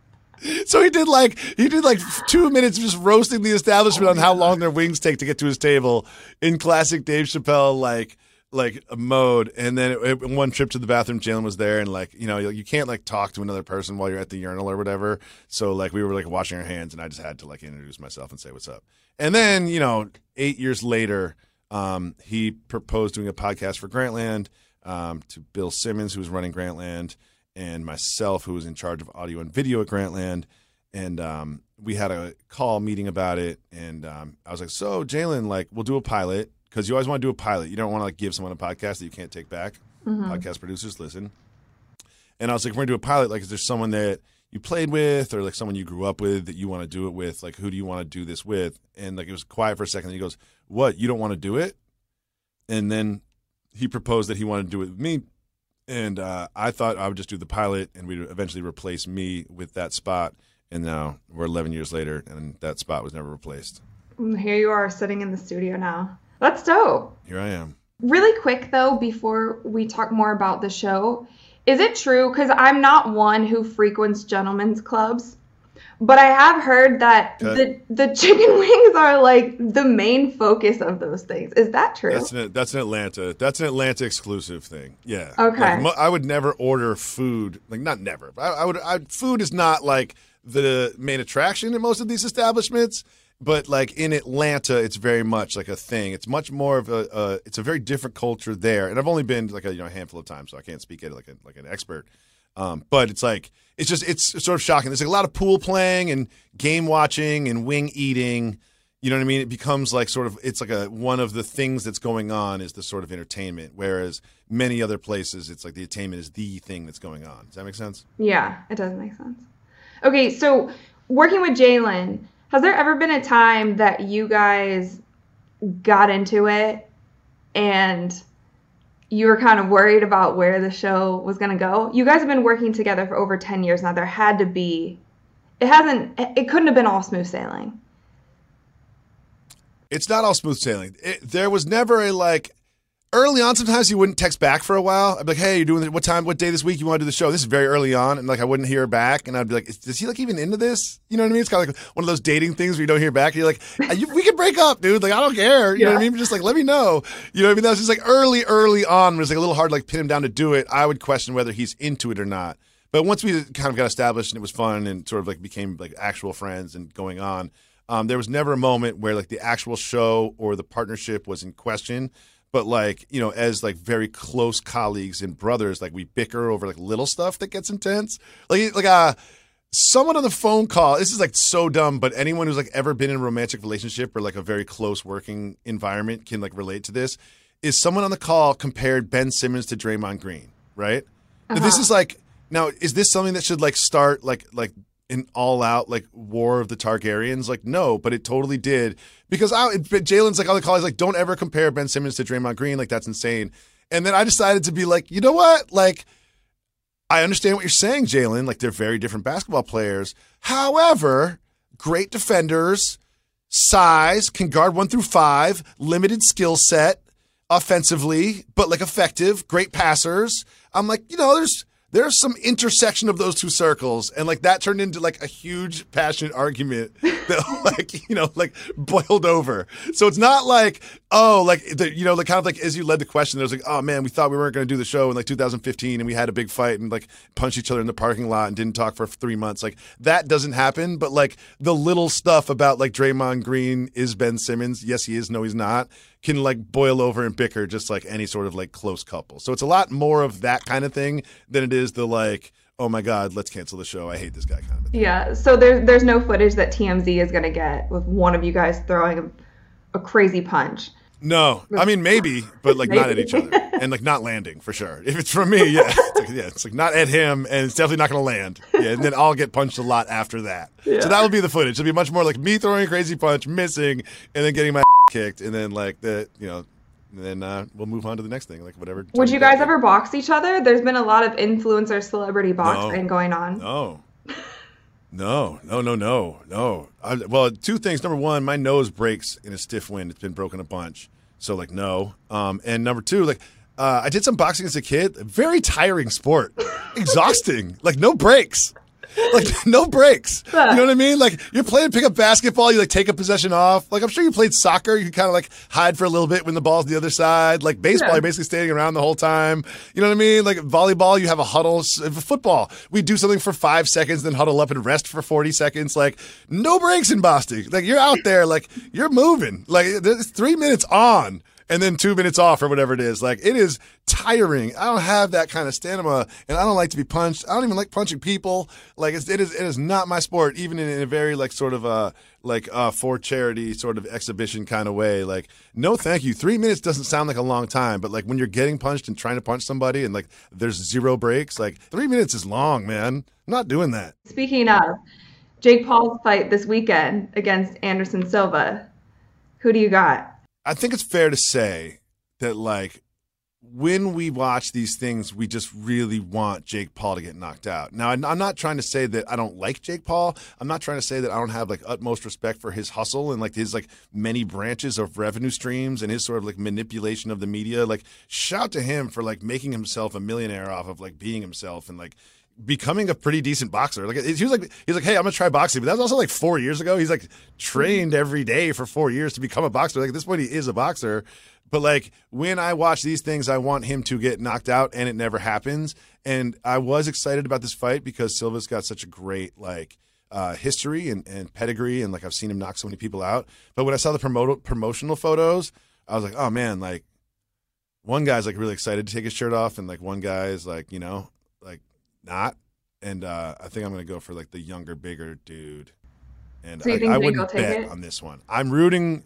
So he did like he did like two minutes just roasting the establishment on oh, how long their wings take to get to his table in classic Dave Chappelle like like a mode. And then it, it- one trip to the bathroom, Jalen was there, and like you know you, you can't like talk to another person while you're at the urinal or whatever. So like we were like washing our hands, and I just had to like introduce myself and say what's up. And then you know eight years later, um, he proposed doing a podcast for Grantland um, to Bill Simmons, who was running Grantland and myself, who was in charge of audio and video at Grantland. And um, we had a call meeting about it. And um, I was like, so, Jalen, like, we'll do a pilot because you always want to do a pilot. You don't want to like give someone a podcast that you can't take back. Podcast producers listen. And I was like, we're going to do a pilot. Like, is there someone that you played with or like someone you grew up with that you want to do it with? Like, who do you want to do this with? And like, it was quiet for a second. And he goes, what? You don't want to do it? And then he proposed that he wanted to do it with me and uh, I thought I would just do the pilot, and we'd eventually replace me with that spot. And now we're 11 years later, and that spot was never replaced. And Here you are sitting in the studio now. That's dope. Here I am. Really quick though, before we talk more about the show, is it true? Because I'm not one who frequents gentlemen's clubs, But I have heard that the the chicken wings are like the main focus of those things. Is that true? That's an that's an Atlanta. That's an Atlanta exclusive thing. Yeah. Okay. Like, I would never order food. Like not never. But I, I would. I, food is not like the main attraction in most of these establishments. But like in Atlanta, it's very much like a thing. It's much more of a. a it's a very different culture there. And I've only been like a you know a handful of times, so I can't speak it like a, like an expert. Um, but it's like it's just it's sort of shocking. There's like a lot of pool playing and game watching and wing eating. You know what I mean? It becomes like sort of it's like a one of the things that's going on is the sort of entertainment. Whereas many other places, it's like the entertainment is the thing that's going on. Does that make sense? Yeah, it does make sense. Okay, so working with Jalen, has there ever been a time that you guys got into it and you were kind of worried about where the show was going to go? You guys have been working together for over 10 years now. There had to be, it hasn't, it couldn't have been all smooth sailing. It's not all smooth sailing. It, there was never a like early on. Sometimes you wouldn't text back for a while. I'd be like, "Hey, you're doing? What time? What day this week you want to do the show?" This is very early on, and like I wouldn't hear back, and I'd be like, "Is, he like even into this?" You know what I mean? It's kind of like one of those dating things where you don't hear back. And you're like, "Uh, "We can break up, dude. Like I don't care." You know what I mean? Just like let me know. You know what I mean? That was just like early, early on. It was like a little hard to like pin him down to do it. I would question whether he's into it or not. But once we kind of got established and it was fun and sort of like became like actual friends and going on, um, there was never a moment where like the actual show or the partnership was in question. But like you know, as like very close colleagues and brothers, like we bicker over like little stuff that gets intense. Like like uh someone on the phone call. This is like so dumb, but anyone who's like ever been in a romantic relationship or like a very close working environment can like relate to this. Is someone on the call compared Ben Simmons to Draymond Green? Right. Now, This is like now. Is this something that should like start like like an all out like war of the Targaryens? Like no, but it totally did because I, Jalen's like on the call. He's like, don't ever compare Ben Simmons to Draymond Green. Like that's insane. And then I decided to be like, you know what? Like I understand what you're saying, Jalen. Like they're very different basketball players. However, great defenders, size, can guard one through five, limited skill set offensively, but like effective, great passers. I'm like, you know, there's there's some intersection of those two circles, and like that turned into like a huge passionate argument that like you know like boiled over. So it's not like oh like the, you know like kind of like as you led the question, there's like oh man, we thought we weren't going to do the show in like 2015, and we had a big fight and like punched each other in the parking lot and didn't talk for three months. Like that doesn't happen, but like the little stuff about like Draymond Green is Ben Simmons. Yes, he is. No, he's not can like boil over and bicker just like any sort of like close couple. So it's a lot more of that kind of thing than it is the like, oh my God, let's cancel the show. I hate this guy kind of thing. Yeah, so there's there's no footage that TMZ is gonna get with one of you guys throwing a, a crazy punch. No, I mean maybe, but like not at each other and like not landing for sure. If it's from me, yeah, it's like, yeah, it's like not at him, and it's definitely not going to land. Yeah, and then I'll get punched a lot after that. Yeah. So that will be the footage. It'll be much more like me throwing a crazy punch, missing, and then getting my kicked, and then like the you know, and then uh, we'll move on to the next thing, like whatever. Would you guys ever box each other? There's been a lot of influencer celebrity boxing No. going on. No. No, no, no, no, no. I, well, two things. Number one, my nose breaks in a stiff wind. It's been broken a bunch. So, like, no. Um, and number two, like, uh, I did some boxing as a kid. Very tiring sport. Exhausting. like, no breaks. Like, no breaks. You know what I mean? Like, you're playing pickup basketball, you like take a possession off. Like, I'm sure you played soccer. You kind of like hide for a little bit when the ball's the other side. Like, baseball, Yeah. you're basically standing around the whole time. You know what I mean? Like volleyball, you have a huddle. Football, we do something for five seconds, then huddle up and rest for 40 seconds. Like no breaks in Boston. Like you're out there, like you're moving. Like there's three minutes on and then two minutes off or whatever it is. Like it is tiring. I don't have that kind of stamina and I don't like to be punched. I don't even like punching people. Like it's, it is, it is not my sport, even in, in a very like sort of uh like uh for charity sort of exhibition kind of way. Like no, thank you. Three minutes doesn't sound like a long time, but like when you're getting punched and trying to punch somebody and like there's zero breaks, like three minutes is long, man. I'm not doing that. Speaking of Jake Paul's fight this weekend against Anderson Silva, who do you got? I think it's fair to say that like when we watch these things, we just really want Jake Paul to get knocked out. Now, I'm not trying to say that I don't like Jake Paul. I'm not trying to say that I don't have like utmost respect for his hustle and like his like many branches of revenue streams and his sort of like manipulation of the media. Like, shout to him for like making himself a millionaire off of like being himself and like becoming a pretty decent boxer. Like he was like he's like, hey, I'm gonna try boxing, but that was also like four years ago. He's like trained every day for four years to become a boxer. Like at this point, he is a boxer. But like when I watch these things, I want him to get knocked out, and it never happens. And I was excited about this fight because Silva's got such a great like uh, history and, and pedigree, and like I've seen him knock so many people out. But when I saw the promotional photos, I was like, oh man, like one guy's like really excited to take his shirt off, and like one guy is like, you know, not. And uh, I think I'm gonna go for like the younger, bigger dude. And So I, I wouldn't bet it? on this one. I'm rooting.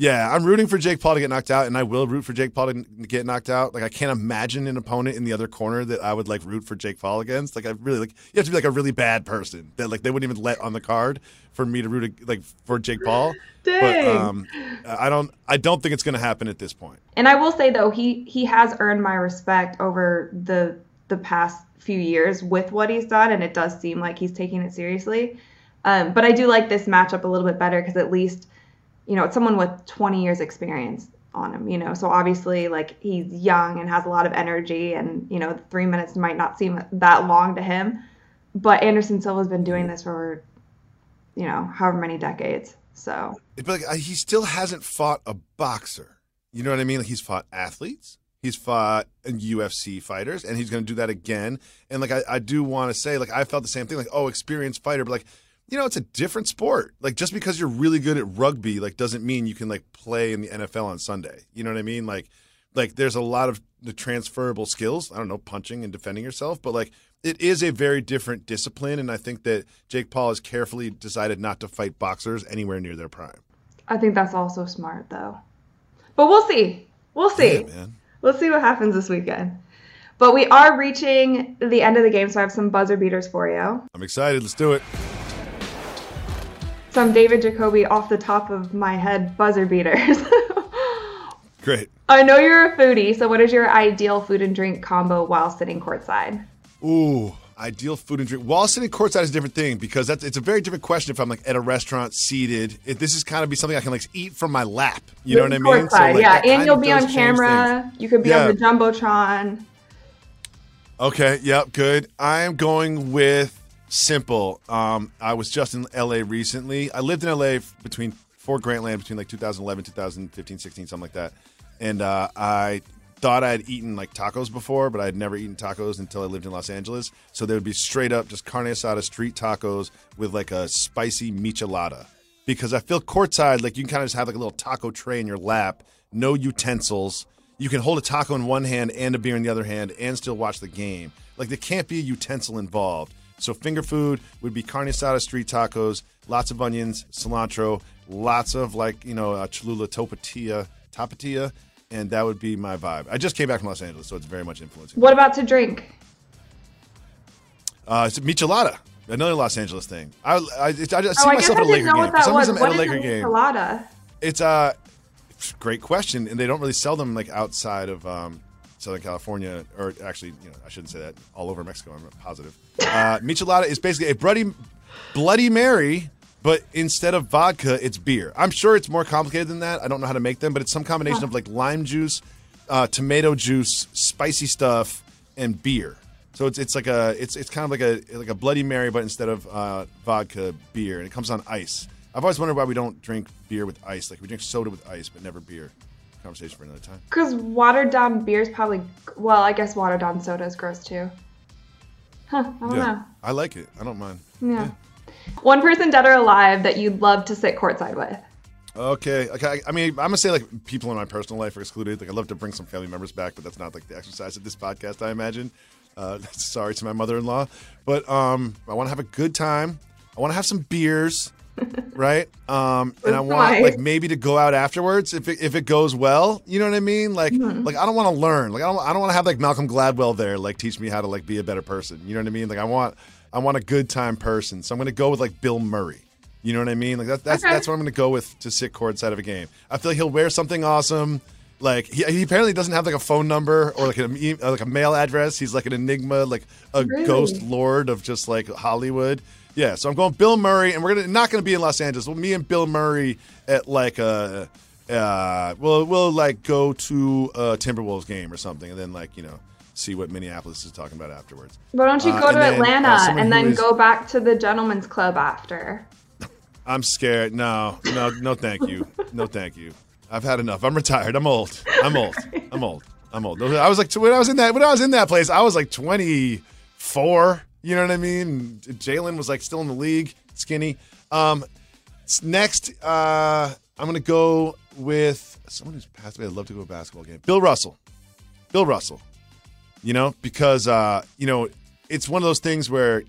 Yeah, I'm rooting for Jake Paul to get knocked out, and I will root for Jake Paul to get knocked out. Like I can't imagine an opponent in the other corner that I would like root for Jake Paul against. Like I really like you have to be like a really bad person that like they wouldn't even let on the card for me to root like for Jake Paul. But um, I don't I don't think it's going to happen at this point. And I will say though, he he has earned my respect over the the past few years with what he's done, and it does seem like he's taking it seriously. Um, but I do like this matchup a little bit better because at least, you know, it's someone with 20 years experience on him. You know, so obviously like he's young and has a lot of energy, and you know, three minutes might not seem that long to him. But Anderson Silva's been doing this for, you know, however many decades. So But like, he still hasn't fought a boxer. You know what I mean? Like he's fought athletes, he's fought UFC fighters, and he's going to do that again. And like I, I do want to say, like I felt the same thing. Like oh, experienced fighter, but like you know, it's a different sport. Like just because you're really good at rugby, like doesn't mean you can like play in the NFL on Sunday. You know what I mean? Like like there's a lot of the transferable skills. I don't know, punching and defending yourself, but like it is a very different discipline. And I think that Jake Paul has carefully decided not to fight boxers anywhere near their prime. I think that's also smart though. But we'll see. We'll see. Yeah, man. We'll see what happens this weekend. But we are reaching the end of the game, so I have some buzzer beaters for you. I'm excited. Let's do it. Some David Jacoby off the top of my head buzzer beaters. Great. I know you're a foodie, so what is your ideal food and drink combo while sitting courtside? Ooh, ideal food and drink. While sitting courtside is a different thing because that's it's a very different question if I'm like at a restaurant seated. It, this is kind of be something I can like eat from my lap. You know what I mean? Courtside, like, yeah. And you'll be on camera. You could be Yeah. on the Jumbotron. Okay, yep, good. I am going with simple. Um, I was just in LA recently. I lived in LA between for Grantland between like 2011, 2015, 16, something like that. And uh, I thought I had eaten like tacos before, but I had never eaten tacos until I lived in Los Angeles. So they would be straight up just carne asada street tacos with like a spicy michelada. Because I feel courtside, like you can kind of just have like a little taco tray in your lap, no utensils you can hold a taco in one hand and a beer in the other hand and still watch the game. Like there can't be a utensil involved. So finger food would be carne asada street tacos, lots of onions, cilantro, lots of like you know uh, Cholula topatilla, tapatilla, and that would be my vibe. I just came back from Los Angeles, so it's very much influencing. What about to drink? Uh, it's michelada, another Los Angeles thing. I I, I, I see oh, myself I at a Laker game. what For some was. reason, What at a Laker a game. colada? It's a great question, and they don't really sell them like outside of um, Southern California, or actually, you know, I shouldn't say that. All over Mexico, I'm positive. Uh, michelada is basically a bloody, Bloody Mary, but instead of vodka, it's beer. I'm sure it's more complicated than that. I don't know how to make them, but it's some combination of like lime juice, uh, tomato juice, spicy stuff, and beer. So it's it's like a it's it's kind of like a like a Bloody Mary, but instead of uh, vodka, beer, and it comes on ice. I've always wondered why we don't drink beer with ice. Like we drink soda with ice, but never beer. Conversation for another time. Because watered down beer is probably, well, I guess watered down soda is gross too. Huh, I don't Yeah, I like it. I don't mind. know. Yeah. One person dead or alive that you'd love to sit courtside with. Okay. Okay. I- mean, I'm gonna say like people in my personal life are excluded. Like, I'd love to bring some family members back, but that's not like the exercise of this podcast. I imagine. Uh, sorry to my mother-in-law, but um, I want to have a good time. I want to have some beers, right? Um, and I want Right. like maybe to go out afterwards if it, if it goes well. You know what I mean? Like Mm-hmm. like I don't want to learn. Like I don't I don't want to have like Malcolm Gladwell there like teach me how to like be a better person. You know what I mean? Like I want I want a good time person. So I'm gonna go with like Bill Murray. You know what I mean? Like that, that's Okay. that's what I'm going to go with to sit courtside of a game. I feel like he'll wear something awesome. Like he, he apparently doesn't have like a phone number or like an uh, like a mail address. He's like an enigma, like a Really? ghost lord of just like Hollywood. Yeah, so I'm going Bill Murray, and we're gonna not going to be in Los Angeles. Well, me and Bill Murray at like a, uh, we'll we'll like go to a Timberwolves game or something, and then like you know see what Minneapolis is talking about afterwards. Why don't you Uh, go and to then, uh, Atlanta someone and then is- go back to the gentleman's club after? I'm scared. No, no, no, thank you. No, thank you. I've had enough. I'm retired. I'm old. I'm old. I'm old. I'm old. I was like when I was in that when I was in that place, I was like 24. You know what I mean? Jalen was like still in the league, skinny. Um, next, uh, I'm gonna go with someone who's passed away. I'd love to go to a basketball game. Bill Russell. Bill Russell. You know, because uh, you know, it's one of those things where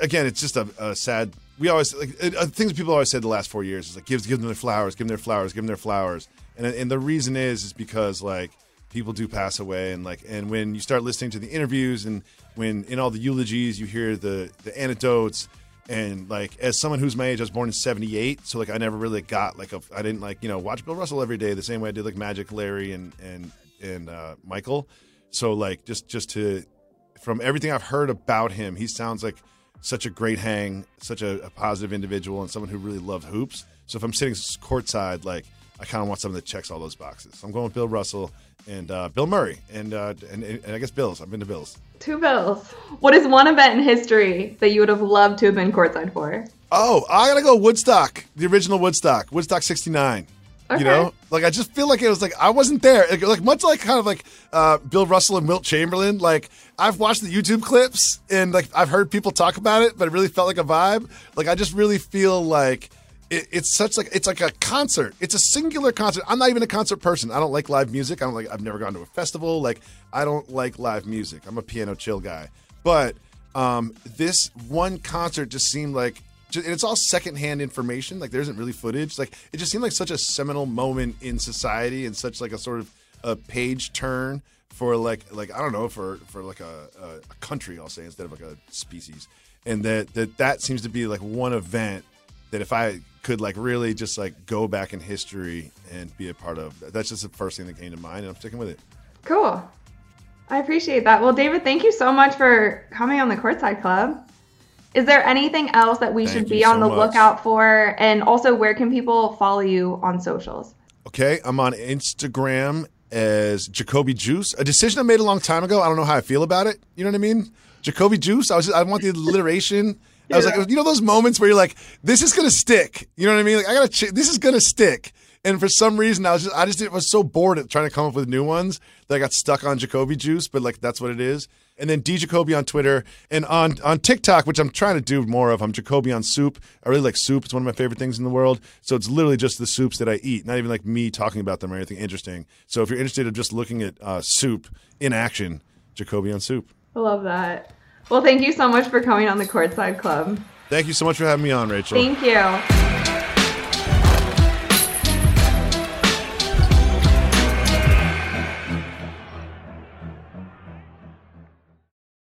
again, it's just a, a sad. We always like uh, things people always said the last four years is like give give them their flowers, give them their flowers, give them their flowers, and and the reason is is because like people do pass away, and like and when you start listening to the interviews and when in all the eulogies you hear the the anecdotes and like as someone who's my age, I was born in '78, so like I never really got like a I didn't like you know watch Bill Russell every day the same way I did like Magic, Larry, and and and uh, Michael. So like just just to from everything I've heard about him, he sounds like such a great hang, such a, a positive individual, and someone who really loved hoops. So if I'm sitting courtside, like I kind of want someone that checks all those boxes. So I'm going with Bill Russell and uh, Bill Murray, and, uh, and and I guess Bills. I've been to Bills. Two bills. What is one event in history that you would have loved to have been courtside for? Oh, I gotta go Woodstock, the original Woodstock, Woodstock '69. Okay. You know, like I just feel like it was like I wasn't there. Like, like much like kind of like uh, Bill Russell and Wilt Chamberlain. Like I've watched the YouTube clips and like I've heard people talk about it, but it really felt like a vibe. Like I just really feel like it, it's such like it's like a concert. It's a singular concert. I'm not even a concert person. I don't like live music. I don't like. I've never gone to a festival. Like I don't like live music. I'm a piano chill guy. But um, this one concert just seemed like and it's all secondhand information. Like there isn't really footage. Like it just seemed like such a seminal moment in society and such like a sort of a page turn for like like I don't know for for like a, a, country I'll say instead of like a species. And that that that seems to be like one event that if I could like really just like go back in history and be a part of, that's just the first thing that came to mind, and I'm sticking with it. Cool. I appreciate that. Well, David, thank you so much for coming on the Courtside Club. Is there anything else that we Thank should be on so the much. lookout for? And also, where can people follow you on socials? Okay, I'm on Instagram as Jacoby Juice. A decision I made a long time ago. I don't know how I feel about it. You know what I mean? Jacoby Juice. I was just, I want the alliteration. I was like, you know, those moments where you're like, this is gonna stick. You know what I mean? Like, I gotta. Ch- this is gonna stick. And for some reason, I was just, I just was so bored at trying to come up with new ones that I got stuck on Jacoby Juice. But like, that's what it is. And then D Jacoby on Twitter and on on TikTok, which I'm trying to do more of. I'm Jacoby on soup. I really like soup. It's one of my favorite things in the world. So it's literally just the soups that I eat, not even like me talking about them or anything interesting. So if you're interested in just looking at uh, soup in action, Jacoby on soup. I love that. Well, thank you so much for coming on the Courtside Club. Thank you so much for having me on, Rachel. Thank you.